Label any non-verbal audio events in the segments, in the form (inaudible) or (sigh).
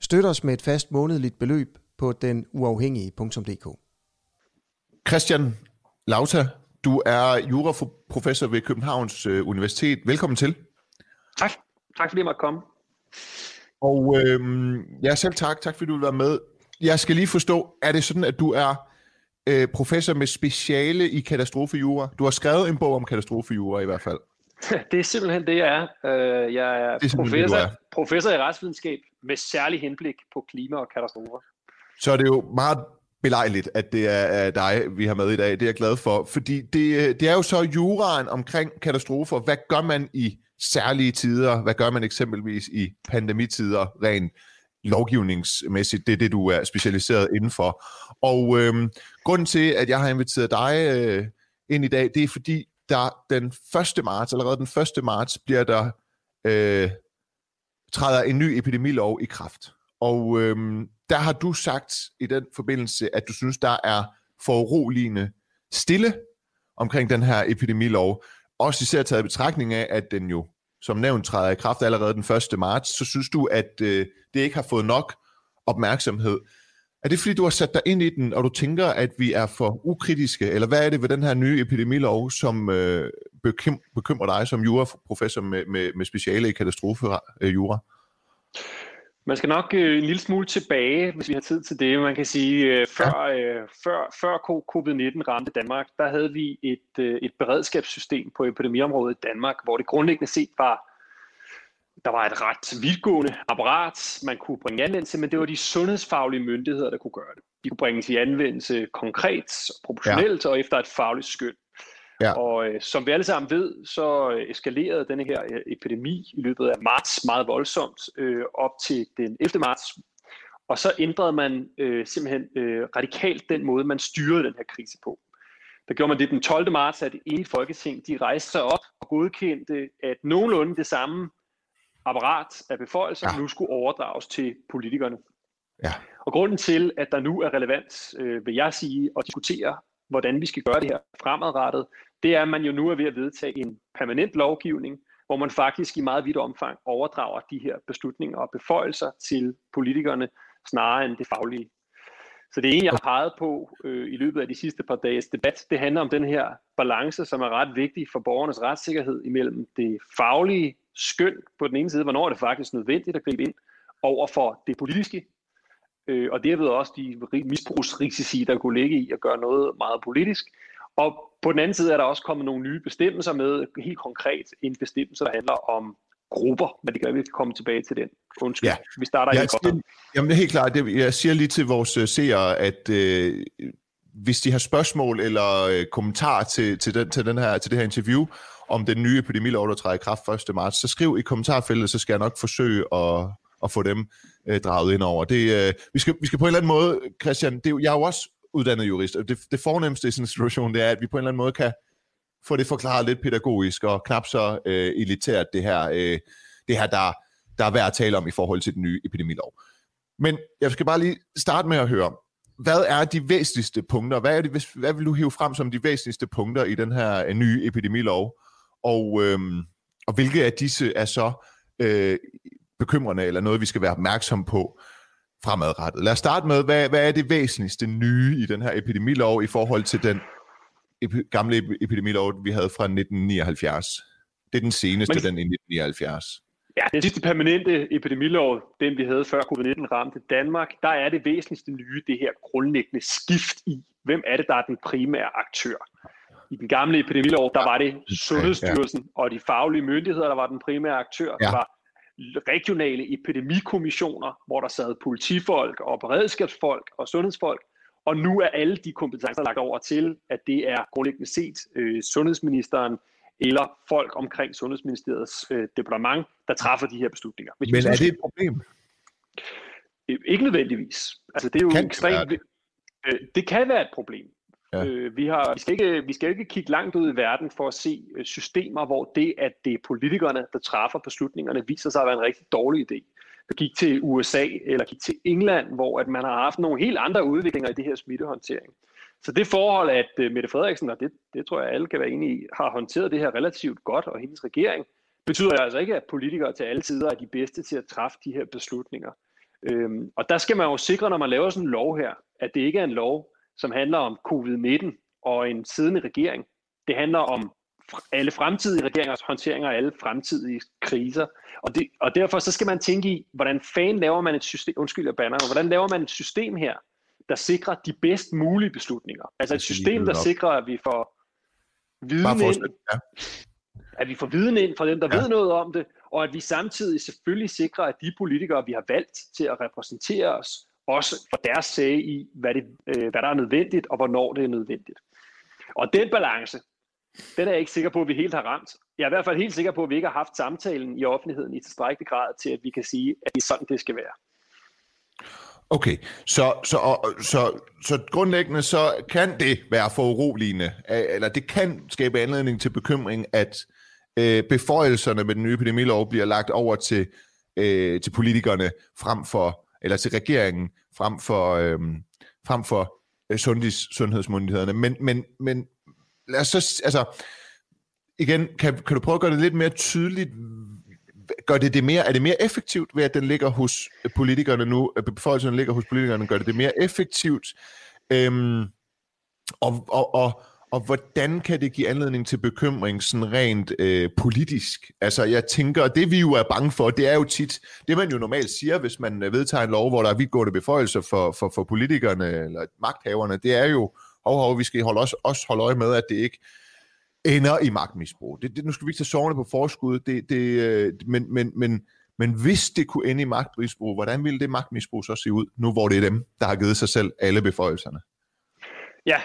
Støt os med et fast månedligt beløb på den uafhængige.dk. Christian Lauta, du er juraprofessor ved Københavns øh, Universitet. Velkommen til. Tak. Tak fordi jeg måtte komme. Og øh, ja, selv tak. Tak fordi du vil være med. Jeg skal lige forstå, er det sådan, at du er øh, professor med speciale i katastrofejura? Du har skrevet en bog om katastrofejura i hvert fald. (laughs) det er simpelthen det, jeg er. Øh, jeg er, er professor, det, er. professor i retsvidenskab med særlig henblik på klima og katastrofer. Så er det jo meget belejligt, at det er dig, vi har med i dag. Det er jeg glad for, fordi det, det er jo så juraen omkring katastrofer. Hvad gør man i særlige tider? Hvad gør man eksempelvis i pandemitider rent lovgivningsmæssigt? Det er det, du er specialiseret indenfor. Og øhm, grunden til, at jeg har inviteret dig øh, ind i dag, det er fordi, der den 1. marts, allerede den 1. marts, bliver der øh, træder en ny epidemilov i kraft. Og øh, der har du sagt i den forbindelse, at du synes, der er foruroligende stille omkring den her epidemilov. Også især taget i betragtning af, at den jo som nævnt træder i kraft allerede den 1. marts, så synes du, at øh, det ikke har fået nok opmærksomhed. Er det fordi, du har sat dig ind i den, og du tænker, at vi er for ukritiske? Eller hvad er det ved den her nye epidemilov, som øh, bekymrer dig som juraprofessor med, med, med speciale i katastrofejura? Øh, man skal nok øh, en lille smule tilbage, hvis vi har tid til det. Man kan sige, øh, før, øh, før, før covid-19 ramte Danmark, der havde vi et, øh, et beredskabssystem på epidemiområdet i Danmark, hvor det grundlæggende set var, der var et ret vidtgående apparat, man kunne bringe anvendelse, men det var de sundhedsfaglige myndigheder, der kunne gøre det. De kunne bringes i anvendelse konkret, proportionelt ja. og efter et fagligt skøn. Ja. Og øh, som vi alle sammen ved, så øh, eskalerede denne her øh, epidemi i løbet af marts meget voldsomt øh, op til den 11. marts. Og så ændrede man øh, simpelthen øh, radikalt den måde, man styrede den her krise på. Der gjorde man det den 12. marts, at i folketing de rejste sig op og godkendte, at nogenlunde det samme apparat af beføjelser ja. nu skulle overdrages til politikerne. Ja. Og grunden til, at der nu er relevant, øh, vil jeg sige, at diskutere, hvordan vi skal gøre det her fremadrettet, det er, at man jo nu er ved at vedtage en permanent lovgivning, hvor man faktisk i meget vidt omfang overdrager de her beslutninger og beføjelser til politikerne, snarere end det faglige. Så det ene, jeg har peget på øh, i løbet af de sidste par dages debat, det handler om den her balance, som er ret vigtig for borgernes retssikkerhed imellem det faglige skøn på den ene side, hvornår er det faktisk nødvendigt at gribe ind, over for det politiske, øh, og derved også de misbrugsrisici, der kunne ligge i at gøre noget meget politisk, og på den anden side er der også kommet nogle nye bestemmelser med, helt konkret en bestemmelse, der handler om grupper, men det kan vi komme tilbage til den. Undskyld, ja. vi starter jeg siger, Jamen det er helt klart, jeg siger lige til vores uh, seere, at øh, hvis de har spørgsmål eller øh, kommentarer til, til, den, til, den her, til det her interview om den nye epidemilov, der træder i kraft 1. marts, så skriv i kommentarfeltet, så skal jeg nok forsøge at, at få dem øh, draget ind over. Det, øh, vi, skal, vi skal på en eller anden måde, Christian, det, jeg er jo også uddannet jurist. Og det, det fornemmeste i sådan en situation, det er, at vi på en eller anden måde kan få det forklaret lidt pædagogisk og knap så øh, elitært, det her, øh, det her der, der er værd at tale om i forhold til den nye epidemilov. Men jeg skal bare lige starte med at høre, hvad er de væsentligste punkter? Hvad, er det, hvad vil du hive frem som de væsentligste punkter i den her øh, nye epidemilov? Og, øh, og hvilke af disse er så øh, bekymrende, eller noget, vi skal være opmærksom på fremadrettet. Lad os starte med, hvad, hvad er det væsentligste nye i den her epidemilov i forhold til den epi- gamle epidemilov, vi havde fra 1979? Det er den seneste, Men, den i 1979. Ja, den sidste permanente epidemilov, den vi havde før covid-19 ramte Danmark, der er det væsentligste nye det her grundlæggende skift i, hvem er det, der er den primære aktør. I den gamle epidemilov, der var det Sundhedsstyrelsen ja. og de faglige myndigheder, der var den primære aktør. Ja. Der var regionale epidemikommissioner, hvor der sad politifolk og beredskabsfolk og sundhedsfolk, og nu er alle de kompetencer lagt over til, at det er grundlæggende set øh, sundhedsministeren eller folk omkring Sundhedsministeriets øh, departement, der træffer de her beslutninger. Hvis Men er det et problem? Ikke nødvendigvis. Altså, det er jo kan ekstremt... Det? Øh, det kan være et problem. Ja. Øh, vi, har, vi, skal ikke, vi skal ikke kigge langt ud i verden for at se øh, systemer, hvor det, at det er politikerne, der træffer beslutningerne, viser sig at være en rigtig dårlig idé. Vi gik til USA eller gik til England, hvor at man har haft nogle helt andre udviklinger i det her smittehåndtering. Så det forhold, at øh, Mette Frederiksen, og det, det tror jeg alle kan være enige i, har håndteret det her relativt godt, og hendes regering, betyder altså ikke, at politikere til alle tider er de bedste til at træffe de her beslutninger. Øhm, og der skal man jo sikre, når man laver sådan en lov her, at det ikke er en lov, som handler om covid-19 og en siddende regering. Det handler om alle fremtidige regeringers håndtering af alle fremtidige kriser. Og, det, og derfor så skal man tænke i, hvordan fanden laver man et system, undskyld jeg banner, hvordan laver man et system her, der sikrer de bedst mulige beslutninger. Altså et system, der sikrer, at vi får viden ind, ja. at vi får viden ind fra dem, der ja. ved noget om det, og at vi samtidig selvfølgelig sikrer, at de politikere, vi har valgt til at repræsentere os, også for deres sag i, hvad, det, øh, hvad der er nødvendigt, og hvornår det er nødvendigt. Og den balance, den er jeg ikke sikker på, at vi helt har ramt. Jeg er i hvert fald helt sikker på, at vi ikke har haft samtalen i offentligheden i tilstrækkelig grad til, at vi kan sige, at det er sådan, det skal være. Okay, så, så, og, så, så grundlæggende så kan det være for uroligende, øh, eller det kan skabe anledning til bekymring, at øh, beføjelserne med den nye epidemilov bliver lagt over til, øh, til politikerne frem for, eller til regeringen frem for, øh, frem for øh, sundheds, sundhedsmyndighederne. Men, men, men lad os så, altså, igen, kan, kan du prøve at gøre det lidt mere tydeligt, gør det det mere, er det mere effektivt ved, at den ligger hos politikerne nu, at befolkningen ligger hos politikerne, gør det det mere effektivt, øhm, og, og, og, og hvordan kan det give anledning til bekymring sådan rent øh, politisk? Altså jeg tænker, det vi jo er bange for, det er jo tit, det man jo normalt siger, hvis man øh, vedtager en lov, hvor der er vidtgående beføjelser for, for, for politikerne eller magthaverne, det er jo, hov, hov, vi skal holde også, også holde øje med, at det ikke ender i magtmisbrug. Det, det, nu skal vi ikke tage sovende på forskud, det, det, øh, men, men, men, men hvis det kunne ende i magtmisbrug, hvordan ville det magtmisbrug så se ud, nu hvor det er dem, der har givet sig selv alle beføjelserne? Ja,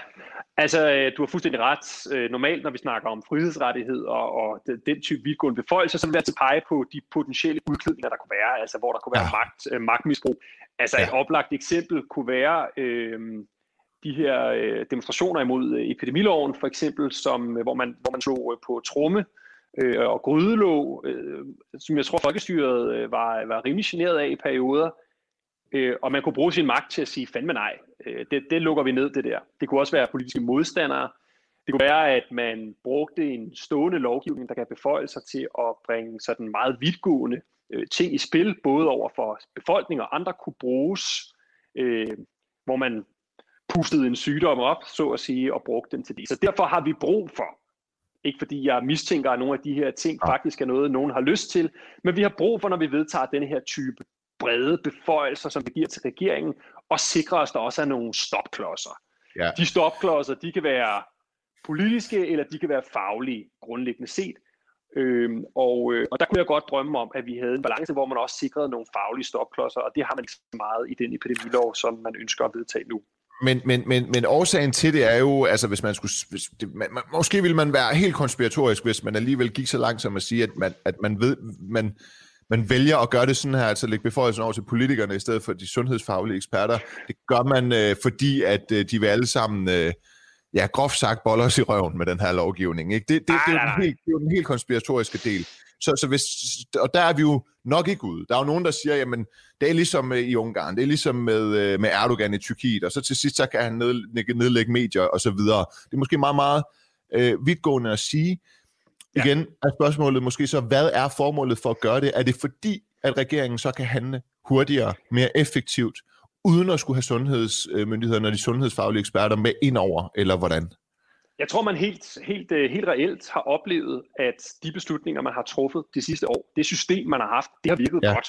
altså øh, du har fuldstændig ret. Øh, normalt, når vi snakker om frihedsrettighed og, og den, den type vidtgående beføjelser, så vil jeg til pege på de potentielle udklædninger, der kunne være, altså hvor der kunne være ja. magt, magtmisbrug. Altså ja. et oplagt eksempel kunne være øh, de her øh, demonstrationer imod øh, epidemiloven, for eksempel, som, øh, hvor, man, hvor man slog øh, på tromme øh, og grydelåg, øh, som jeg tror folkestyret øh, var, var rimelig generet af i perioder, øh, og man kunne bruge sin magt til at sige, fandme nej, øh, det, det lukker vi ned, det der. Det kunne også være politiske modstandere, det kunne være, at man brugte en stående lovgivning, der kan beføje sig til at bringe sådan meget vidtgående øh, ting i spil, både over for befolkningen og andre kunne bruges, øh, hvor man pustede en sygdom op, så at sige, og brugte den til det. Så derfor har vi brug for, ikke fordi jeg mistænker, at nogle af de her ting faktisk er noget, nogen har lyst til, men vi har brug for, når vi vedtager denne her type brede beføjelser, som vi giver til regeringen, og sikrer os, at der også er nogle stopklodser. Ja. De stopklodser, de kan være politiske, eller de kan være faglige, grundlæggende set. Øhm, og, øh, og der kunne jeg godt drømme om, at vi havde en balance, hvor man også sikrede nogle faglige stopklodser, og det har man ikke så meget i den epidemilov, som man ønsker at vedtage nu. Men, men, men, men årsagen til det er jo, altså hvis man skulle, hvis det, man, man, måske ville man være helt konspiratorisk, hvis man alligevel gik så langt som at sige, at man, at man ved, man, man vælger at gøre det sådan her, altså lægge beføjelsen over til politikerne i stedet for de sundhedsfaglige eksperter. Det gør man, øh, fordi at øh, de vil alle sammen, øh, ja, groft sagt, boller os i røven med den her lovgivning. Ikke? Det, det, det, det, er den helt, det er jo den helt konspiratoriske del. Så, så hvis, og der er vi jo nok ikke ude. Der er jo nogen, der siger, jamen, det er ligesom i Ungarn, det er ligesom med, øh, med Erdogan i Tyrkiet, og så til sidst, så kan han ned, nedlægge medier og så videre. Det er måske meget, meget øh, vidtgående at sige. Ja. Igen er spørgsmålet måske så, hvad er formålet for at gøre det? Er det fordi, at regeringen så kan handle hurtigere, mere effektivt, uden at skulle have sundhedsmyndighederne og de sundhedsfaglige eksperter med indover, eller hvordan? Jeg tror, man helt, helt, øh, helt reelt har oplevet, at de beslutninger, man har truffet de sidste år, det system, man har haft, det har virket ja. godt.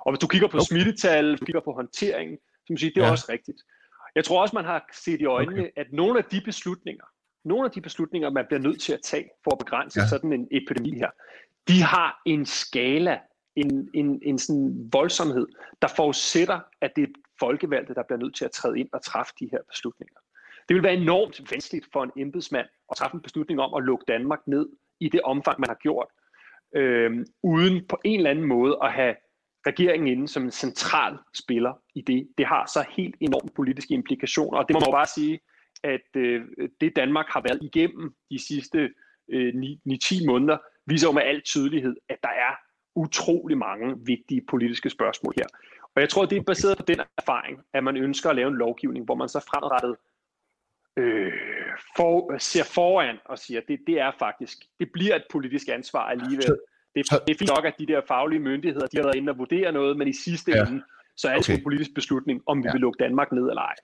Og hvis du kigger på okay. smittetal, du kigger på håndtering, så man sige, det er ja. også rigtigt. Jeg tror også, man har set i øjnene, okay. at nogle af de beslutninger, nogle af de beslutninger, man bliver nødt til at tage for at begrænse ja. sådan en epidemi her, de har en skala, en, en, en sådan voldsomhed, der forudsætter, at det er folkevalgte, der bliver nødt til at træde ind og træffe de her beslutninger. Det vil være enormt vanskeligt for en embedsmand at træffe en beslutning om at lukke Danmark ned i det omfang, man har gjort, øh, uden på en eller anden måde at have regeringen inde som en central spiller i det. Det har så helt enormt politiske implikationer, og det må man bare sige, at øh, det Danmark har været igennem de sidste øh, 9-10 måneder, viser jo med al tydelighed, at der er utrolig mange vigtige politiske spørgsmål her. Og jeg tror, det er baseret på den erfaring, at man ønsker at lave en lovgivning, hvor man så fremadrettet øh, for, ser foran og siger, at det, det er faktisk, det bliver et politisk ansvar alligevel. Det, det er fint nok, at de der faglige myndigheder, de har været inde og vurdere noget, men i sidste ja. ende, så er det okay. en politisk beslutning, om vi ja. vil lukke Danmark ned eller ej.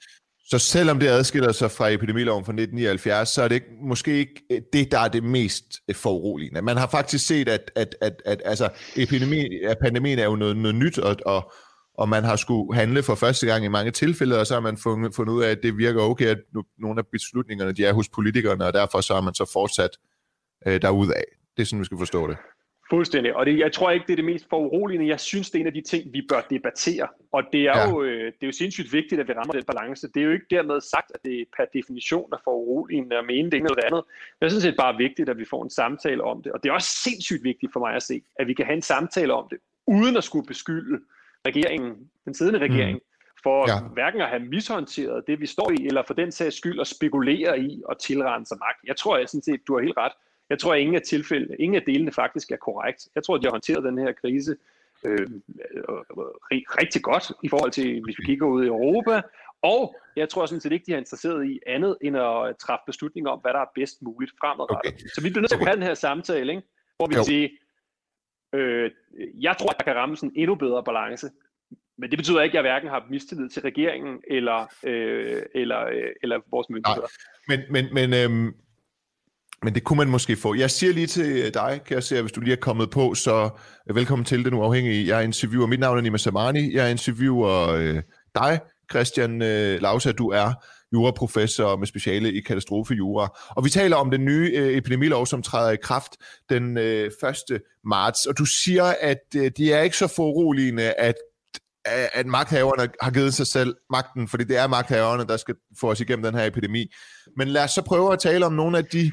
Så selvom det adskiller sig fra epidemiloven fra 1979, så er det ikke, måske ikke det, der er det mest foruroligende. Man har faktisk set, at, at, at, at altså, epidemi, at pandemien er jo noget, noget nyt, og, og, og man har skulle handle for første gang i mange tilfælde, og så har man fundet, fundet ud af, at det virker okay, at nu, nogle af beslutningerne de er hos politikerne, og derfor så har man så fortsat øh, derudad. Det er sådan, vi skal forstå det. Fuldstændig, og det, jeg tror ikke, det er det mest foruroligende. Jeg synes, det er en af de ting, vi bør debattere. Og det er, ja. jo, øh, det er jo sindssygt vigtigt, at vi rammer den balance. Det er jo ikke dermed sagt, at det per definition er foruroligende at mene det ene eller det andet. Det er sådan set bare vigtigt, at vi får en samtale om det. Og det er også sindssygt vigtigt for mig at se, at vi kan have en samtale om det, uden at skulle beskylde regeringen, den siddende regering, mm. for ja. hverken at have mishåndteret det, vi står i, eller for den sags skyld at spekulere i og tilrende sig magt. Jeg tror jeg sådan set, du har helt ret. Jeg tror, at ingen af, tilfælde, ingen af delene faktisk er korrekt. Jeg tror, at de har håndteret den her krise øh, rigtig godt i forhold til, hvis vi kigger ud i Europa. Og jeg tror sådan set ikke, de er interesseret i andet end at træffe beslutninger om, hvad der er bedst muligt fremadrettet. Okay. Så vi bliver nødt til at have den her samtale, ikke? hvor vi jo. siger, øh, jeg tror, at der kan ramme sådan en endnu bedre balance. Men det betyder ikke, at jeg hverken har mistillid til regeringen eller, øh, eller, øh, eller vores myndigheder. Nej. Men, men, men øh, men det kunne man måske få. Jeg siger lige til dig, kan jeg se, hvis du lige er kommet på, så velkommen til Den Uafhængige. Jeg er interviewer, mit navn er Nima Samani, jeg interviewer øh, dig, Christian øh, Lausa, du er juraprofessor med speciale i katastrofejura. Og vi taler om den nye øh, epidemilov, som træder i kraft den øh, 1. marts. Og du siger, at øh, de er ikke så foruroligende, at øh, at magthaverne har givet sig selv magten, fordi det er magthaverne, der skal få os igennem den her epidemi. Men lad os så prøve at tale om nogle af de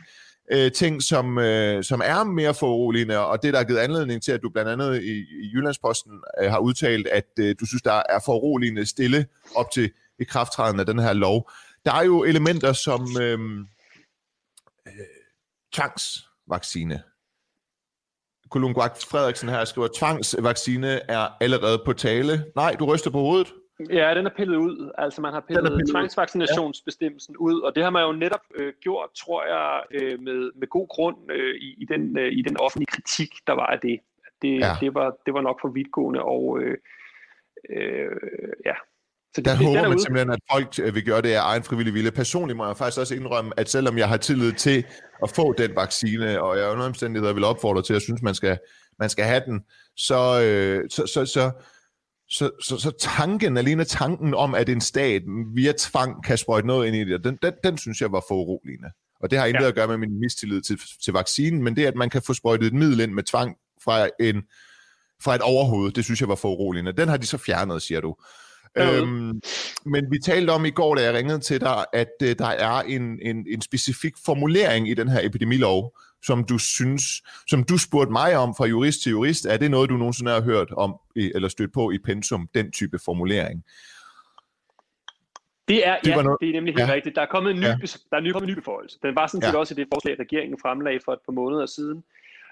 øh, ting, som, øh, som er mere foruroligende, og det, der har givet anledning til, at du blandt andet i, i Jyllandsposten øh, har udtalt, at øh, du synes, der er foruroligende stille op til i krafttræden af den her lov. Der er jo elementer som øh, øh, tvangsvaccine. Kulunguak Frederiksen her skriver, tvangsvaccine er allerede på tale. Nej, du ryster på hovedet. Ja, den er pillet ud. Altså man har pillet, pillet tvangsvaccinationsbestemmelsen ja. ud, og det har man jo netop øh, gjort, tror jeg, øh, med, med god grund øh, i, i, den, øh, i den offentlige kritik, der var af det. Det, ja. det, var, det var nok for vidtgående, og øh, øh, ja. Så det, der det, håber man ude. simpelthen, at folk øh, vil gøre det af egen frivillig vilje. Personligt må jeg faktisk også indrømme, at selvom jeg har tillid til at få den vaccine, og jeg under omstændigheder vil opfordre til, at jeg synes, man skal, man skal have den, så, øh, så, så, så så, så, så tanken, alene tanken om, at en stat via tvang kan sprøjte noget ind i det, den, den, den synes jeg var for uroligende. Og det har intet ja. at gøre med min mistillid til, til vaccinen, men det, at man kan få sprøjtet et middel ind med tvang fra, en, fra et overhoved, det synes jeg var for uroligende. Den har de så fjernet, siger du. Ja. Øhm, men vi talte om i går, da jeg ringede til dig, at uh, der er en, en, en specifik formulering i den her epidemilov, som du synes, som du spurgte mig om fra jurist til jurist, er det noget, du nogensinde har hørt om, eller stødt på i pensum, den type formulering? Det er, det ja, noget... det er nemlig helt ja. rigtigt. Der er kommet en ny, ja. der er ny, kommet en ny beføjelse. Den var sådan set ja. også i det forslag, regeringen fremlagde for et par måneder siden.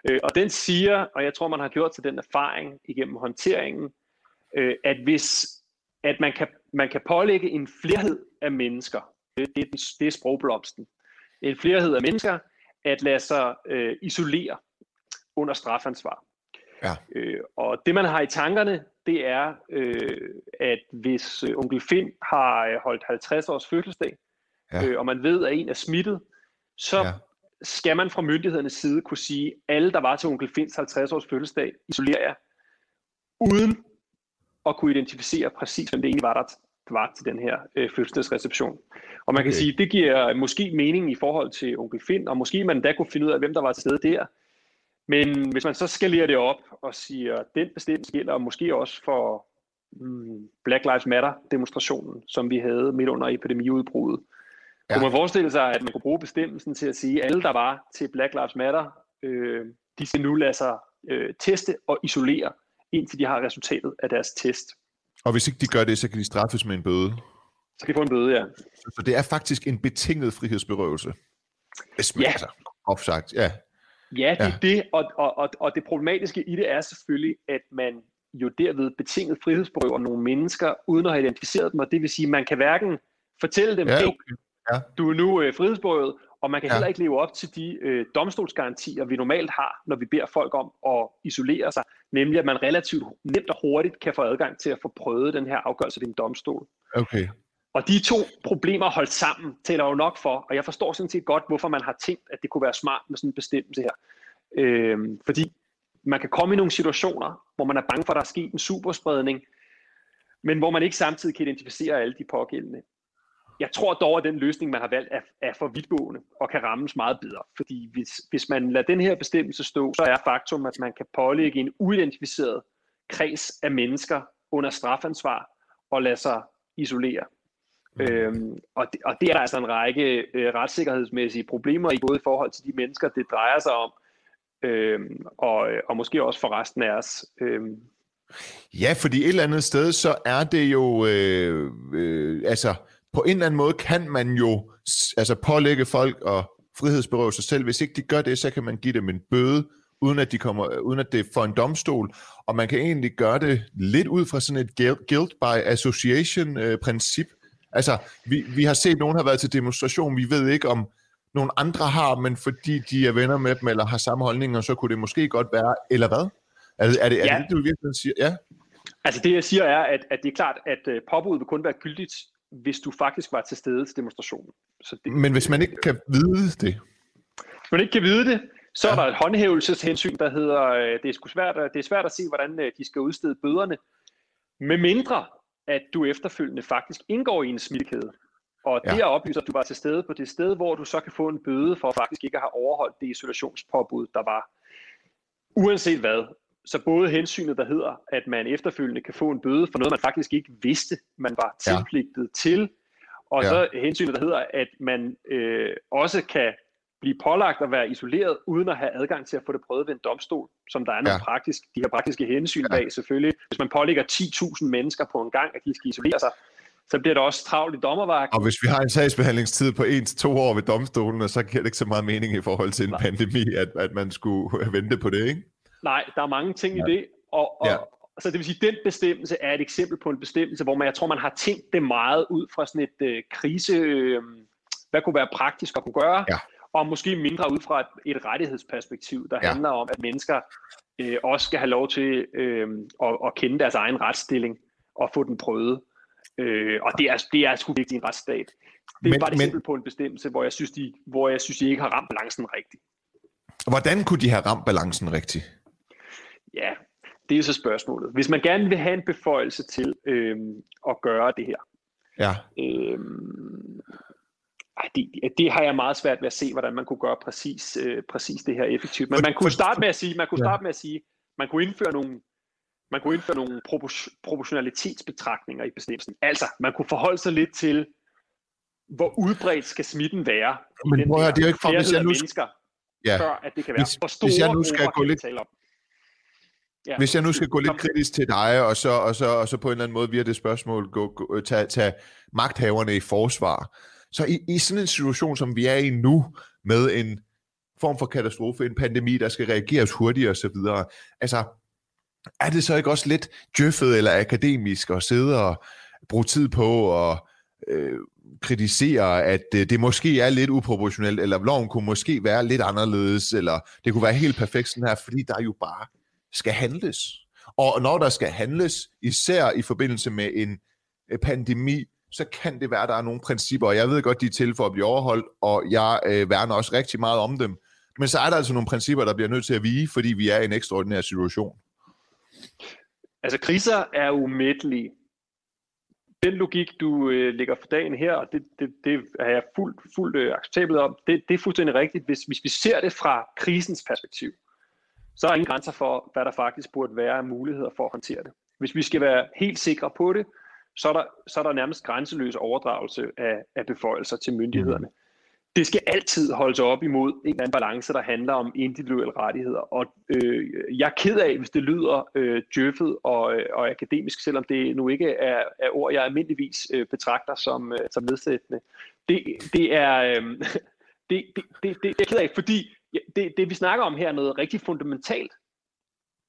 Øh, og den siger, og jeg tror, man har gjort til den erfaring igennem håndteringen, øh, at hvis at man kan, man kan pålægge en flerhed af mennesker, det, det, det er sprogblomsten, en flerhed af mennesker, at lade sig øh, isolere under strafansvar. Ja. Øh, og det man har i tankerne, det er, øh, at hvis øh, onkel Finn har øh, holdt 50 års fødselsdag, ja. øh, og man ved, at en er smittet, så ja. skal man fra myndighedernes side kunne sige, alle, der var til onkel Finns 50 års fødselsdag, isolerer jeg, uden at kunne identificere præcis, hvem det egentlig var, der var til den her øh, fødselsdagsreception. Og man kan okay. sige, det giver måske mening i forhold til onkel Finn, og måske man da kunne finde ud af, hvem der var til stede der. Men hvis man så skalerer det op og siger, at den bestemmelse gælder måske også for mm, Black Lives Matter-demonstrationen, som vi havde midt under epidemiudbruddet. Ja. Kunne man forestille sig, at man kunne bruge bestemmelsen til at sige, at alle, der var til Black Lives Matter, øh, de skal nu lade sig øh, teste og isolere indtil de har resultatet af deres test. Og hvis ikke de gør det, så kan de straffes med en bøde? Så kan de få en bøde, ja. Så, det er faktisk en betinget frihedsberøvelse? Hvis man, Ja. Altså, opsagt, ja. Ja, det er Ja. det, og, og, og, og det problematiske i det er selvfølgelig, at man jo derved betinget frihedsberøver nogle mennesker, uden at have identificeret dem, og det vil sige, at man kan hverken fortælle dem, Ja, okay. du er nu øh, frihedsberøvet, og man kan Ja. heller ikke leve op til de øh, domstolsgarantier, vi normalt har, når vi beder folk om at isolere sig, nemlig at man relativt nemt og hurtigt kan få adgang til at få prøvet den her afgørelse ved en domstol. Okay. Og de to problemer holdt sammen, taler jo nok for, og jeg forstår sådan set godt, hvorfor man har tænkt, at det kunne være smart med sådan en bestemmelse her. Øhm, fordi man kan komme i nogle situationer, hvor man er bange for, at der er sket en superspredning, men hvor man ikke samtidig kan identificere alle de pågældende. Jeg tror dog, at den løsning, man har valgt, er, er for vidtgående og kan rammes meget bedre. Fordi hvis, hvis man lader den her bestemmelse stå, så er faktum, at man kan pålægge en uidentificeret kreds af mennesker under strafansvar og lade sig isolere. Øhm, og, det, og det er der altså en række øh, retssikkerhedsmæssige problemer i, både i forhold til de mennesker, det drejer sig om, øhm, og, øh, og måske også for resten af os. Øhm, Ja, fordi et eller andet sted, så er det jo, øh, øh, altså på en eller anden måde kan man jo altså pålægge folk og frihedsberøve sig selv. Hvis ikke de gør det, så kan man give dem en bøde, uden at, de kommer, uden at det er for en domstol. Og man kan egentlig gøre det lidt ud fra sådan et guilt by association øh. Altså, vi, vi har set, at nogen har været til demonstration. Vi ved ikke, om nogle andre har, men fordi de er venner med dem, eller har samme holdninger, så kunne det måske godt være, eller hvad? Er det er det, er Ja. det, du virkelig siger? Ja. altså det jeg siger er, at, at det er klart, at øh, påbuddet vil kun være gyldigt, hvis du faktisk var til stede til demonstrationen. Så det, Men hvis man ikke kan vide det, Hvis man ikke kan vide det, så er der et håndhævelseshensyn, der hedder, øh, det er, sgu svært, at- det er svært at se, hvordan øh, de skal udstede bøderne, med mindre at du efterfølgende faktisk indgår i en smittekæde. Og det Ja. ja. oplyser, at du var til stede på det sted, hvor du så kan få en bøde for faktisk ikke at have overholdt det isolationspåbud, der var. Uanset hvad, så både hensynet, der hedder, at man efterfølgende kan få en bøde for noget, man faktisk ikke vidste, man var Ja. tilpligtet til, og Ja. så hensynet, der hedder, at man øh, også kan blive pålagt at være isoleret, uden at have adgang til at få det prøvet ved en domstol, som der er nogle Ja. praktisk, de her praktiske hensyn Ja. bag selvfølgelig. Hvis man pålægger 10.000 mennesker på en gang, at de skal isolere sig, så bliver der også travlt i dommervagten. og hvis vi har en sagsbehandlingstid på 1 til to år ved domstolen, så giver det ikke så meget mening i forhold til en Nej. pandemi, at, at man skulle (laughs) vente på det, ikke? Nej, der er mange ting ja. i det, og, og Ja. så det vil sige, at den bestemmelse er et eksempel på en bestemmelse, hvor man, jeg tror, man har tænkt det meget ud fra sådan et øh, krise, øh, hvad kunne være praktisk at kunne gøre, Ja. og måske mindre ud fra et, et rettighedsperspektiv, der Ja. handler om, at mennesker øh, også skal have lov til øh, at, at kende deres egen retsstilling og få den prøvet. Øh, og det er, det er sgu vigtigt i en retsstat. Det er Men- men, bare et men- eksempel på en bestemmelse, hvor jeg synes, de, hvor jeg synes, de ikke har ramt balancen rigtigt. Hvordan kunne de have ramt balancen rigtigt? Ja, det er så spørgsmålet. Hvis man gerne vil have en beføjelse til øhm, at gøre det her, Ja, ej, det, det har jeg meget svært ved at se, hvordan man kunne gøre præcis, øh, præcis det her effektivt. Men man kunne starte med at sige, man kunne starte med at sige, man kunne indføre nogle man kunne indføre nogle propor- proportionalitetsbetragtninger i bestemmelsen. Altså, man kunne forholde sig lidt til, hvor udbredt skal smitten være Men prøv at det er jo ikke for- hvis jeg nu- mennesker, ja. før at det kan være Hvis- for store hvis jeg nu skal gå lidt- om. Ja. Hvis jeg nu skal gå lidt kritisk til dig, og så, og så, og så på en eller anden måde via det spørgsmål gå, gå, tage, tage magthaverne i forsvar, så i, i sådan en situation, som vi er i nu, med en form for katastrofe, en pandemi, der skal reageres hurtigere osv., altså, er det så ikke også lidt djøffet eller akademisk at sidde og bruge tid på at øh, kritisere, at øh, det måske er lidt uproportionelt, eller loven kunne måske være lidt anderledes, eller det kunne være helt perfekt sådan her, fordi der jo bare skal handles. Og når der skal handles, især i forbindelse med en øh, pandemi, så kan det være, at der er nogle principper, og jeg ved godt, de er til for at blive overholdt, og jeg øh, værner også rigtig meget om dem. Men så er der altså nogle principper, der bliver nødt til at vige, fordi vi er i en ekstraordinær situation. Altså kriser er umættelige. Den logik, du øh, lægger for dagen her, og det, det, det er jeg fuldt, fuldt øh, acceptabelt om, det, det er fuldstændig rigtigt. Hvis, hvis vi ser det fra krisens perspektiv, så er der ingen grænser for, hvad der faktisk burde være af muligheder for at håndtere det. Hvis vi skal være helt sikre på det, så er der, så er der nærmest grænseløs overdragelse af, af beføjelser til myndighederne. det skal altid holdes op imod en eller anden balance, der handler om individuelle rettigheder. Og øh, jeg er ked af, hvis det lyder øh, djøffet og, øh, og akademisk, selvom det nu ikke er, er ord, jeg almindeligvis øh, betragter som, øh, som nedsættende. Det, det er... Øh, (laughs) det, det, det, det er jeg ked af, fordi det, det, vi snakker om her, er noget rigtig fundamentalt.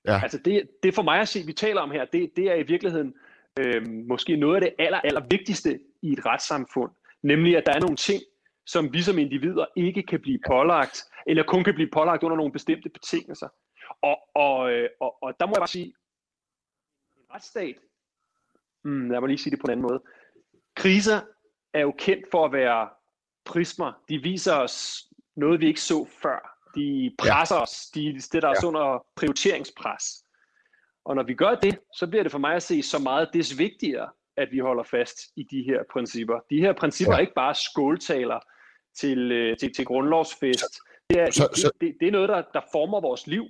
Ja. Altså det, det for mig at se, vi taler om her, det, det er i virkeligheden øh, måske noget af det aller, aller vigtigste i et retssamfund. Nemlig, at der er nogle ting, som vi som individer ikke kan blive pålagt, eller kun kan blive pålagt under nogle bestemte betingelser. Og, og, øh, og, og der må jeg bare sige, en retsstat, hmm, lad mig lige sige det på en anden måde, kriser er jo kendt for at være prismer. De viser os noget, vi ikke så før. De presser ja. os, de stiller os ja. under prioriteringspres. Og når vi gør det, så bliver det for mig at se så meget des vigtigere, at vi holder fast i de her principper. De her principper ja. er ikke bare skåltaler til, øh, til, til grundlovsfest. Det er, så, så, det, det er noget, der, der former vores liv.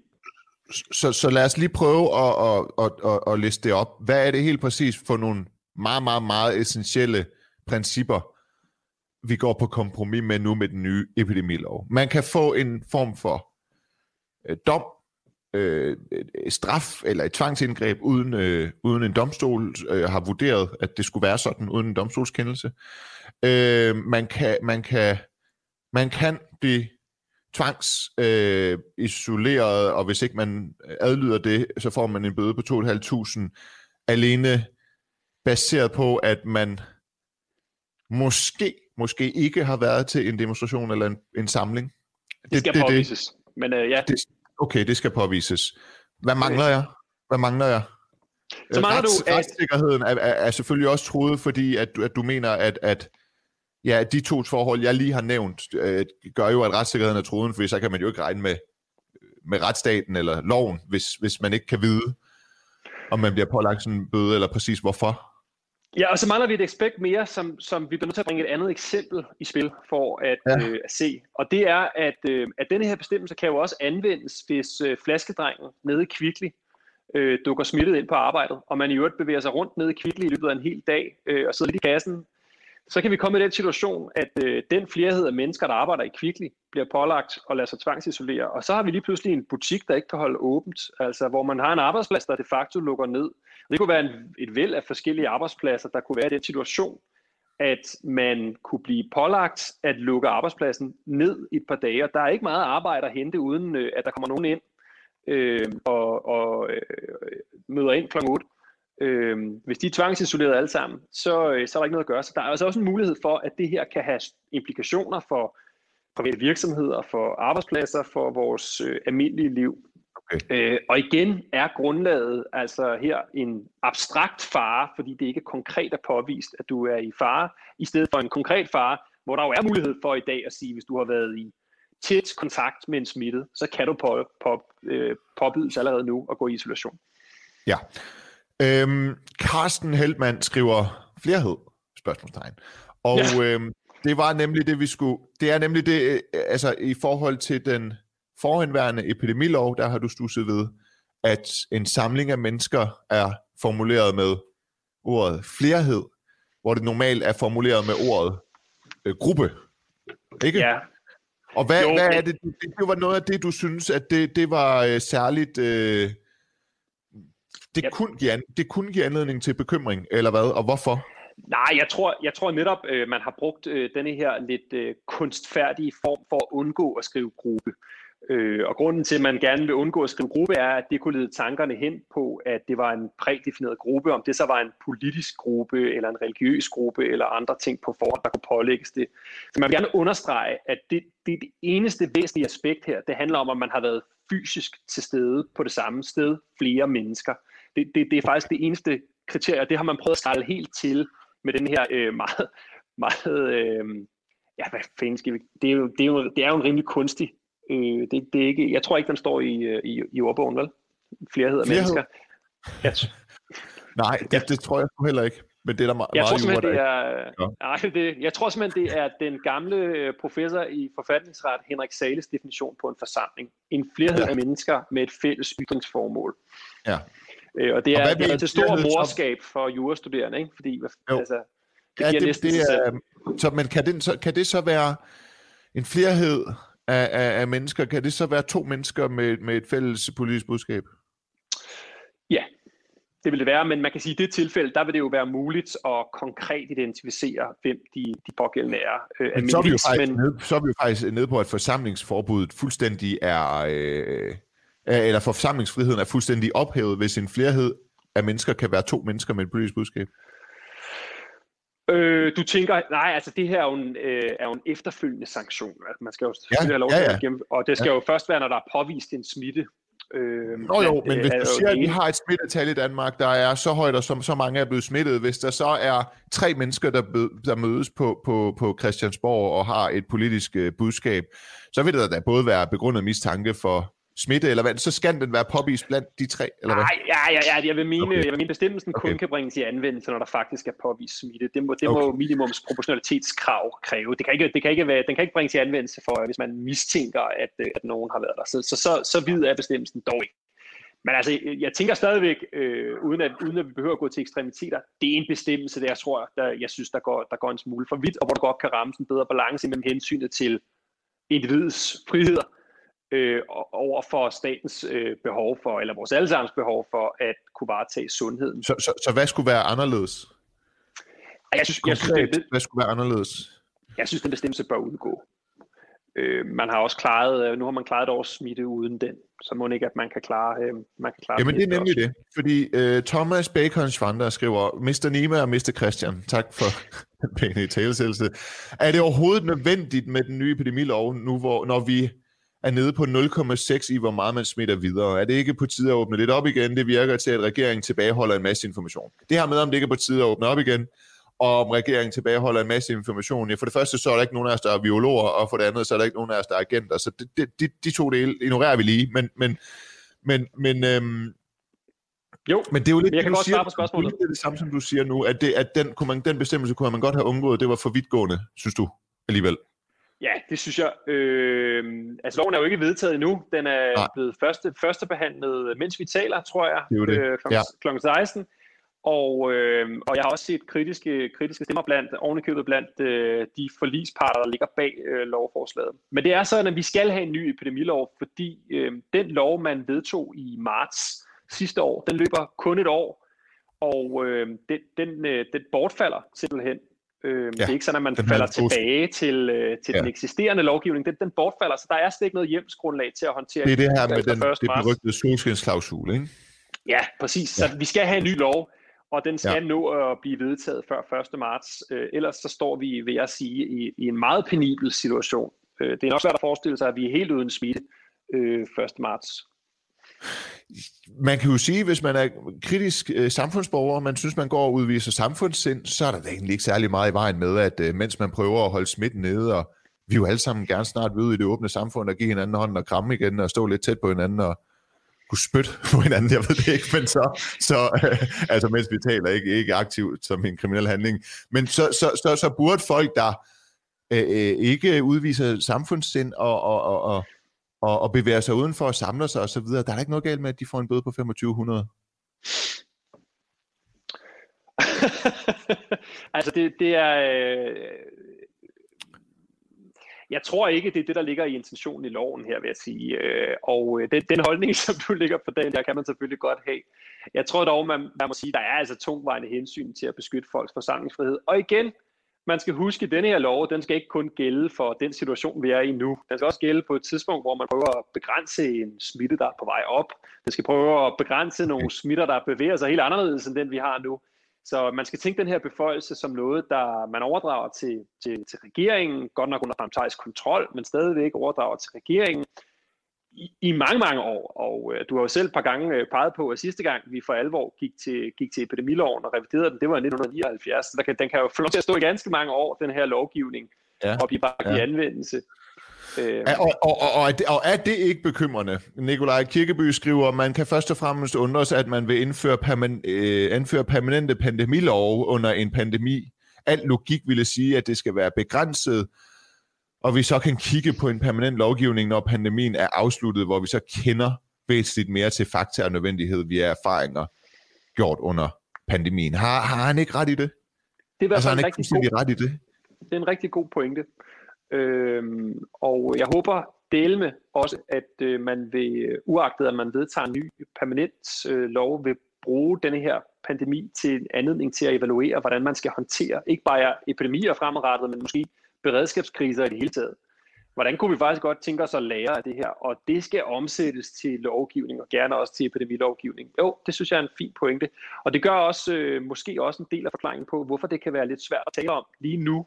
Så, så lad os lige prøve at, at, at, at, at liste det op. Hvad er det helt præcis for nogle meget, meget, meget essentielle principper, vi går på kompromis med nu med den nye epidemilov? Man kan få en form for øh, dom, øh, straf eller et tvangsindgreb, uden, øh, uden en domstol øh, har vurderet, at det skulle være sådan, uden en domstolskendelse. Øh, man, kan, man kan man kan blive tvangs øh, isoleret, og hvis ikke man adlyder det, så får man en bøde på 2.500 alene baseret på, at man måske, måske ikke har været til en demonstration eller en, en samling. Det skal det, påvises. Det, Men uh, ja. Det, okay, det skal påvises. Hvad mangler jeg? Hvad mangler jeg? Så mangler Rets, du... Retssikkerheden er, er, er selvfølgelig også troet, fordi at, at du mener, at, at ja, de to forhold, jeg lige har nævnt, øh, gør jo, at retssikkerheden er troden, for så kan man jo ikke regne med, med retsstaten eller loven, hvis, hvis man ikke kan vide, om man bliver pålagt sådan en bøde, eller præcis hvorfor. Ja, og så mangler vi et aspekt mere, som, som vi bliver nødt til at bringe et andet eksempel i spil for at, ja. øh, at se. Og det er, at, øh, at denne her bestemmelse kan jo også anvendes, hvis øh, flaskedrengen nede i Kvickly øh, dukker smittet ind på arbejdet, og man i øvrigt bevæger sig rundt nede i Kvickly i løbet af en hel dag, øh, og sidder lidt i kassen så kan vi komme i den situation, at øh, den flerhed af mennesker, der arbejder i Kvickly, bliver pålagt og lader sig tvangsisolere. Og så har vi lige pludselig en butik, der ikke kan holde åbent, altså hvor man har en arbejdsplads, der de facto lukker ned. Det kunne være en, et væld af forskellige arbejdspladser, der kunne være i den situation, at man kunne blive pålagt at lukke arbejdspladsen ned i et par dage. Og der er ikke meget arbejde at hente, uden øh, at der kommer nogen ind øh, og, og øh, møder ind kl. 8. Øh, hvis de er tvangsisoleret alle sammen, så, øh, så er der ikke noget at gøre. Så der er altså også en mulighed for, at det her kan have implikationer for private virksomheder, for arbejdspladser, for vores øh, almindelige liv. Okay. Øh, og igen er grundlaget altså her en abstrakt fare, fordi det ikke er konkret er påvist, at du er i fare, i stedet for en konkret fare, hvor der jo er mulighed for i dag at sige, hvis du har været i tæt kontakt med en smittet, så kan du på, på, øh, påbydes allerede nu at gå i isolation. Ja, Øhm, Carsten Heldmann skriver flerhed, spørgsmålstegn. Og ja. øhm, det var nemlig det, vi skulle... Det er nemlig det, øh, altså i forhold til den forhenværende epidemilov, der har du stusset ved, at en samling af mennesker er formuleret med ordet flerhed, hvor det normalt er formuleret med ordet øh, gruppe. Ikke? Ja. Og hvad, jo, hvad er det, det? Det var noget af det, du synes, at det, det var øh, særligt... Øh, det, ja. kunne give, det kunne give anledning til bekymring, eller hvad, og hvorfor? Nej, jeg tror, jeg tror netop, øh, man har brugt øh, denne her lidt øh, kunstfærdige form for at undgå at skrive gruppe. Øh, og grunden til, at man gerne vil undgå at skrive gruppe, er, at det kunne lede tankerne hen på, at det var en prædefineret gruppe, om det så var en politisk gruppe, eller en religiøs gruppe, eller andre ting på forhånd, der kunne pålægges det. Så man vil gerne understrege, at det, det, det eneste væsentlige aspekt her, det handler om, at man har været fysisk til stede på det samme sted, flere mennesker det, det, det er faktisk det eneste kriterie, og det har man prøvet at skrælle helt til med den her øh, meget, meget øh, ja, hvad fanden skal vi, det er jo, det er jo, det er jo en rimelig kunstig, øh, det, det er ikke, jeg tror ikke, den står i, øh, i, i ordbogen, vel? Flere hedder mennesker. Ja. Nej, det, det tror jeg heller ikke. Men det er der meget, jeg tror simpelthen, det er, ja. nej, det, jeg tror simpelthen, det er den gamle øh, professor i forfatningsret, Henrik Sales definition på en forsamling. En flerhed ja. af mennesker med et fælles ytringsformål. Ja. Øh, og det er, og det er til stor morskab for jurastuderende, ikke? Fordi, jo. altså, det ja, det, næsten det er, så, men kan det, så, kan det så være en flerhed af, af, af mennesker, kan det så være to mennesker med, med et fælles politisk budskab? Ja, det vil det være, men man kan sige, at i det tilfælde, der vil det jo være muligt at konkret identificere, hvem de, de pågældende er. Øh, men så er, vi jo faktisk men... nede, så er vi jo faktisk nede på, at forsamlingsforbuddet fuldstændig er, øh, eller forsamlingsfriheden er fuldstændig ophævet, hvis en flerhed af mennesker kan være to mennesker med et politisk budskab. Øh, du tænker, nej, altså det her er jo en, øh, er jo en efterfølgende sanktion. Altså, man skal jo ja, have lov ja, ja. og det skal ja. jo først være, når der er påvist en smitte. Øh, Nå jo, men hvis du siger, at vi har et smittetal i Danmark, der er så højt, og så, så mange er blevet smittet, hvis der så er tre mennesker, der, der mødes på, på, på Christiansborg og har et politisk øh, budskab, så vil der da både være begrundet mistanke for smitte, eller hvad, så skal den være påvist blandt de tre, eller hvad? Nej, ja, ja, ja, jeg vil mene, okay. jeg vil mene bestemmelsen okay. kun kan bringes i anvendelse, når der faktisk er påvist smitte. Det må, det okay. må minimums proportionalitetskrav kræve. Det kan ikke, det kan ikke være, den kan ikke bringes i anvendelse for, hvis man mistænker, at, at nogen har været der. Så, så, så, så vid er bestemmelsen dog ikke. Men altså, jeg tænker stadigvæk, øh, uden, at, uden at vi behøver at gå til ekstremiteter, det er en bestemmelse, der jeg tror, der, jeg synes, der går, der går en smule for vidt, og hvor der godt kan ramme en bedre balance mellem hensynet til individets friheder øh, over for statens øh, behov for, eller vores allesammens behov for at kunne varetage sundheden. Så, så, så hvad skulle være anderledes? Jeg synes, jeg synes, det, hvad skulle være anderledes? Jeg synes, den bestemmelse bør udgå. Øh, man har også klaret, øh, nu har man klaret et års smitte uden den, så må ikke, at man kan klare, øh, man kan klare Jamen det er nemlig også. det, fordi øh, Thomas Bacon Schwander skriver, Mr. Nima og Mr. Christian, tak for (laughs) den pæne talesættelse. Er det overhovedet nødvendigt med den nye epidemilov, nu hvor, når vi er nede på 0,6 i, hvor meget man smitter videre. Er det ikke på tide at åbne lidt op igen? Det virker til, at regeringen tilbageholder en masse information. Det her med, om det ikke er på tide at åbne op igen, og om regeringen tilbageholder en masse information. Ja, for det første, så er der ikke nogen af os, der er biologer, og for det andet, så er der ikke nogen af os, der er agenter. Så det, det, de, de to dele ignorerer vi lige. Men, men, men, men øhm, jo, men det er jo lidt, jeg kan godt siger, svare på spørgsmålet. Det er det samme, som du siger nu, at, det, at den, kunne man, den bestemmelse kunne man godt have undgået, det var for vidtgående, synes du alligevel? Ja, det synes jeg. Øh, altså, loven er jo ikke vedtaget endnu. Den er Nej. blevet første, første behandlet, mens vi taler, tror jeg, det det. Øh, kl. Ja. kl. 16. Og, øh, og jeg har også set kritiske, kritiske stemmer blandt, ovenikøbet blandt øh, de forlisparter, der ligger bag øh, lovforslaget. Men det er sådan, at vi skal have en ny epidemilov, fordi øh, den lov, man vedtog i marts sidste år, den løber kun et år, og øh, den, den, øh, den bortfalder simpelthen Øh, ja, det er ikke sådan, at man falder tilbage til, øh, til ja. den eksisterende lovgivning. Den, den bortfalder, så der er slet ikke noget hjemsgrundlag til at håndtere det. er det her med den, det berygtede solskinsklausul, ikke? Ja, præcis. Ja. Så vi skal have en ny lov, og den skal ja. nå at blive vedtaget før 1. marts. Øh, ellers så står vi, vil jeg sige, i, i en meget penibel situation. Øh, det er nok svært at forestille sig, at vi er helt uden smitte øh, 1. marts. Man kan jo sige, hvis man er kritisk øh, samfundsborger, man synes, man går og udviser samfundssind, så er der da egentlig ikke særlig meget i vejen med, at øh, mens man prøver at holde smitten nede, og vi jo alle sammen gerne snart ved i det åbne samfund, og give hinanden hånden og kramme igen, og stå lidt tæt på hinanden, og kunne spytte (laughs) på hinanden, jeg ved det ikke, men så, så øh, altså mens vi taler, ikke, ikke aktivt som en kriminel handling, men så, så, så, så burde folk, der øh, øh ikke udviser samfundssind og, og, og, og og, og bevæger sig udenfor og samler sig osv., der er da ikke noget galt med, at de får en bøde på 2500. (laughs) altså det, det er... Øh, jeg tror ikke, det er det, der ligger i intentionen i loven her, vil jeg sige. Øh, og øh, den, den holdning, (laughs) som du ligger på den, der kan man selvfølgelig godt have. Jeg tror dog, man, man må sige, der er altså tungvejende hensyn til at beskytte folks forsamlingsfrihed. Og igen, man skal huske, at denne her lov, den skal ikke kun gælde for den situation, vi er i nu. Den skal også gælde på et tidspunkt, hvor man prøver at begrænse en smitte, der er på vej op. Den skal prøve at begrænse nogle smitter, der bevæger sig helt anderledes end den, vi har nu. Så man skal tænke den her beføjelse som noget, der man overdrager til, til, til regeringen, godt nok under parlamentarisk kontrol, men stadigvæk overdrager til regeringen, i, i mange, mange år. Og øh, du har jo selv et par gange øh, peget på, at sidste gang vi for alvor gik til, gik til epidemiloven og reviderede den, det var i 1979. Så der kan, den kan jo få lov til at stå i ganske mange år, den her lovgivning, ja. og blive bare ja. i anvendelse. Øh. Og, og, og, og, er det, og er det ikke bekymrende? Nikolaj Kirkeby skriver, man kan først og fremmest undre sig, at man vil indføre, perman, øh, indføre permanente pandemilov under en pandemi. Al logik ville sige, at det skal være begrænset, og vi så kan kigge på en permanent lovgivning, når pandemien er afsluttet, hvor vi så kender væsentligt mere til fakta og nødvendighed via erfaringer gjort under pandemien. Har, har han ikke ret i det? Det er altså, han ikke rigtig god, ret i det? Det er en rigtig god pointe. Øhm, og jeg håber dele med også, at øh, man vil, uagtet at man vedtager en ny permanent øh, lov, vil bruge denne her pandemi til en anledning til at evaluere, hvordan man skal håndtere ikke bare epidemier fremadrettet, men måske beredskabskriser i det hele taget. Hvordan kunne vi faktisk godt tænke os at lære af det her? Og det skal omsættes til lovgivning, og gerne også til epidemilovgivning. Jo, det synes jeg er en fin pointe. Og det gør også øh, måske også en del af forklaringen på, hvorfor det kan være lidt svært at tale om lige nu.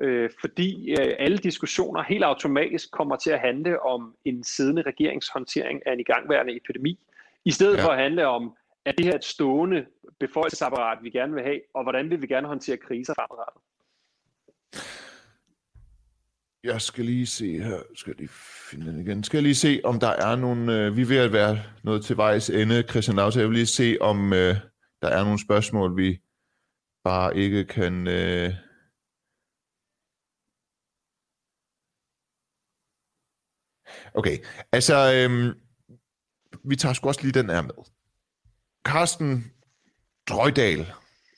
Øh, fordi øh, alle diskussioner helt automatisk kommer til at handle om en siddende regeringshåndtering af en igangværende epidemi, i stedet ja. for at handle om, er det her et stående befolkningsapparat, vi gerne vil have, og hvordan vil vi gerne håndtere kriser fremadrettet? Jeg skal lige se her. Skal jeg lige finde den igen. Skal jeg lige se, om der er nogle... Øh, vi er ved at være noget til vejs ende, Christian Lauter. Jeg vil lige se, om øh, der er nogle spørgsmål, vi bare ikke kan... Øh... Okay, altså... Øh, vi tager sgu også lige den her med. Carsten Drøjdal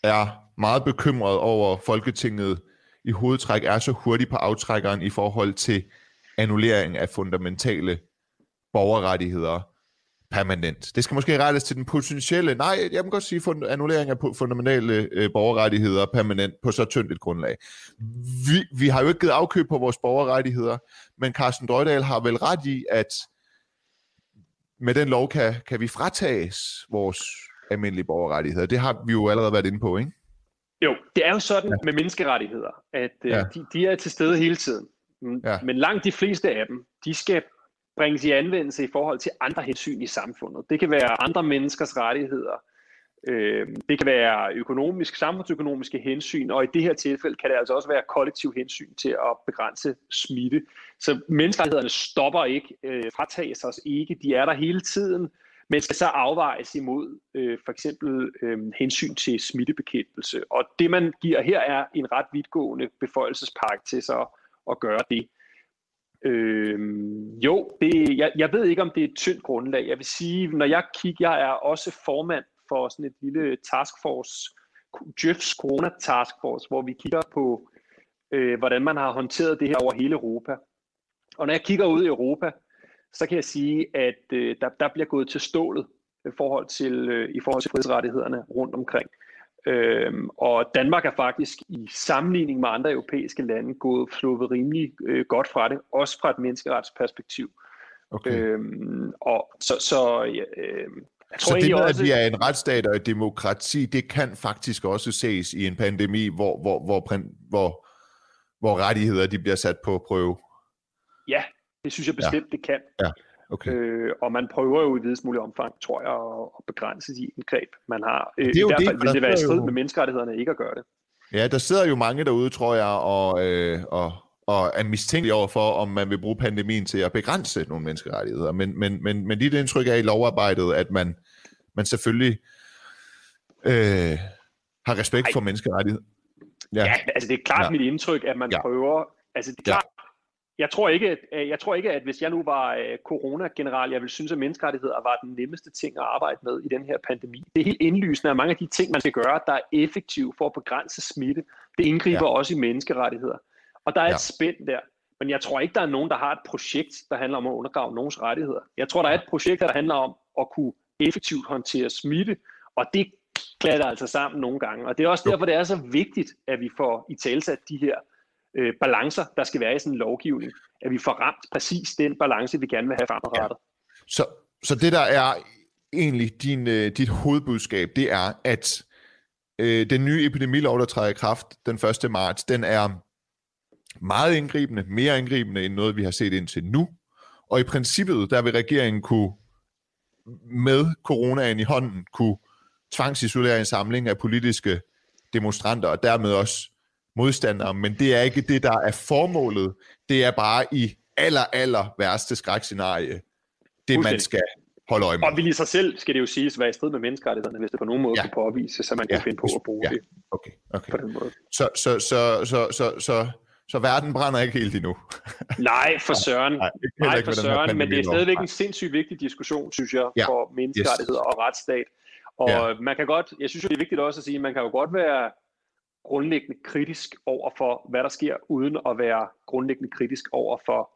er meget bekymret over Folketinget i hovedtræk er så hurtig på aftrækkeren i forhold til annullering af fundamentale borgerrettigheder permanent. Det skal måske rettes til den potentielle, nej, jeg kan godt sige fund, annullering af fundamentale øh, borgerrettigheder permanent på så tyndt et grundlag. Vi, vi har jo ikke givet afkøb på vores borgerrettigheder, men Carsten Drøjdal har vel ret i, at med den lov kan, kan vi fratages vores almindelige borgerrettigheder. Det har vi jo allerede været inde på, ikke? Jo, det er jo sådan ja. med menneskerettigheder, at øh, ja. de, de er til stede hele tiden. Ja. Men langt de fleste af dem, de skal bringes i anvendelse i forhold til andre hensyn i samfundet. Det kan være andre menneskers rettigheder, øh, det kan være økonomisk, samfundsøkonomiske hensyn, og i det her tilfælde kan det altså også være kollektiv hensyn til at begrænse smitte. Så menneskerettighederne stopper ikke, øh, fratages os ikke, de er der hele tiden, men skal så afvejes imod øh, for eksempel øh, hensyn til smittebekæmpelse. Og det man giver her er en ret vidtgående beføjelsespakke til så at gøre det. Øh, jo, det, jeg, jeg ved ikke, om det er et tyndt grundlag. Jeg vil sige, når jeg kigger, jeg er også formand for sådan et lille taskforce, Jeffs Corona Taskforce, hvor vi kigger på, øh, hvordan man har håndteret det her over hele Europa. Og når jeg kigger ud i Europa, så kan jeg sige, at øh, der, der bliver gået til stålet i forhold til, øh, i forhold til frihedsrettighederne rundt omkring. Øhm, og Danmark er faktisk i sammenligning med andre europæiske lande gået sluppet rimelig øh, godt fra det, også fra et menneskeretsperspektiv. Okay. Øhm, og så, så øh, jeg tror så det med, også... at vi er en retsstat og et demokrati, det kan faktisk også ses i en pandemi, hvor, hvor, hvor, hvor, hvor rettigheder de bliver sat på prøve? Ja, det synes jeg bestemt, ja. det kan. Ja. Okay. Øh, og man prøver jo i videst mulig omfang, tror jeg, at, begrænse de indgreb, man har. Øh, det er I hvert fald det, vil det være i strid jo... med menneskerettighederne ikke at gøre det. Ja, der sidder jo mange derude, tror jeg, og, øh, og, og er mistænkelige over for, om man vil bruge pandemien til at begrænse nogle menneskerettigheder. Men, men, men, men dit indtryk er i lovarbejdet, at man, man selvfølgelig øh, har respekt Ej. for menneskerettigheder. Ja. ja, altså det er klart ja. mit indtryk, at man ja. prøver, altså det er klart, jeg tror ikke, at, øh, jeg tror ikke, at hvis jeg nu var øh, corona-general, jeg ville synes, at menneskerettigheder var den nemmeste ting at arbejde med i den her pandemi. Det er helt indlysende, at mange af de ting, man skal gøre, der er effektive for at begrænse smitte, det indgriber ja. også i menneskerettigheder. Og der er ja. et spænd der. Men jeg tror ikke, der er nogen, der har et projekt, der handler om at undergrave nogens rettigheder. Jeg tror, der er et projekt, der handler om at kunne effektivt håndtere smitte, og det klatter altså sammen nogle gange. Og det er også derfor, det er så vigtigt, at vi får i talsat de her øh, balancer, der skal være i sådan en lovgivning. At vi får ramt præcis den balance, vi gerne vil have fremadrettet. Ja. Så, så det der er egentlig din, øh, dit hovedbudskab, det er, at øh, den nye epidemilov, der træder i kraft den 1. marts, den er meget indgribende, mere indgribende end noget, vi har set indtil nu. Og i princippet, der vil regeringen kunne med coronaen i hånden kunne tvangsisolere en samling af politiske demonstranter, og dermed også modstandere, men det er ikke det, der er formålet. Det er bare i aller, aller værste skrækscenarie, det man skal holde øje med. Og vil i sig selv, skal det jo siges, være i strid med menneskerettighederne, hvis det på nogen måde ja. kan påvise, så man kan ja. finde på at bruge ja. det okay. Okay. på den måde. Så, så, så, så, så, så, så verden brænder ikke helt endnu. Nej, for søren. Nej, Nej for søren, men det er stadigvæk en sindssygt vigtig diskussion, synes jeg, ja. for menneskerettigheder yes. og retsstat. Og ja. man kan godt, jeg synes jo, det er vigtigt også at sige, man kan jo godt være grundlæggende kritisk over for, hvad der sker, uden at være grundlæggende kritisk over for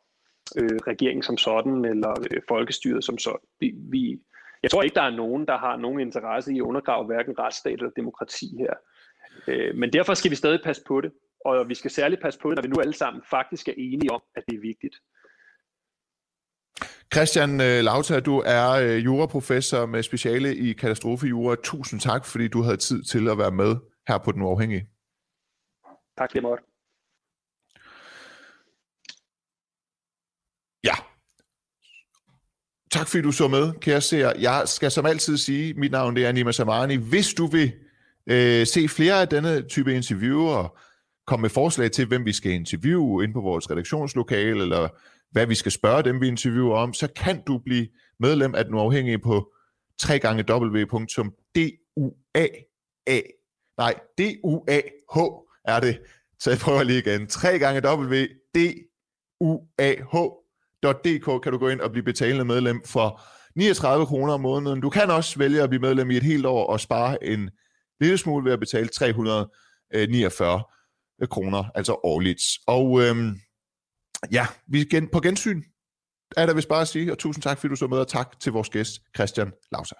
øh, regeringen som sådan, eller øh, folkestyret som sådan. Vi, vi, jeg tror ikke, der er nogen, der har nogen interesse i at undergrave hverken retsstat eller demokrati her. Øh, men derfor skal vi stadig passe på det, og vi skal særligt passe på det, når vi nu alle sammen faktisk er enige om, at det er vigtigt. Christian øh, Lauta, du er øh, juraprofessor med speciale i katastrofejura. Tusind tak, fordi du havde tid til at være med her på Den Uafhængige. Tak lige måde. Ja. Tak fordi du så med, kære seer. Jeg skal som altid sige, mit navn det er Nima Samani. Hvis du vil øh, se flere af denne type interviewer, komme med forslag til, hvem vi skal interviewe ind på vores redaktionslokale, eller hvad vi skal spørge dem, vi interviewer om, så kan du blive medlem af den uafhængige på www.dua nej, D-U-A-H er det. Så jeg prøver lige igen. 3 gange W, D, U, A, H. .dk kan du gå ind og blive betalende medlem for 39 kroner om måneden. Du kan også vælge at blive medlem i et helt år og spare en lille smule ved at betale 349 kroner, altså årligt. Og øhm, ja, vi gen, på gensyn er der vist bare at sige, og tusind tak, fordi du så med, og tak til vores gæst, Christian Lauser.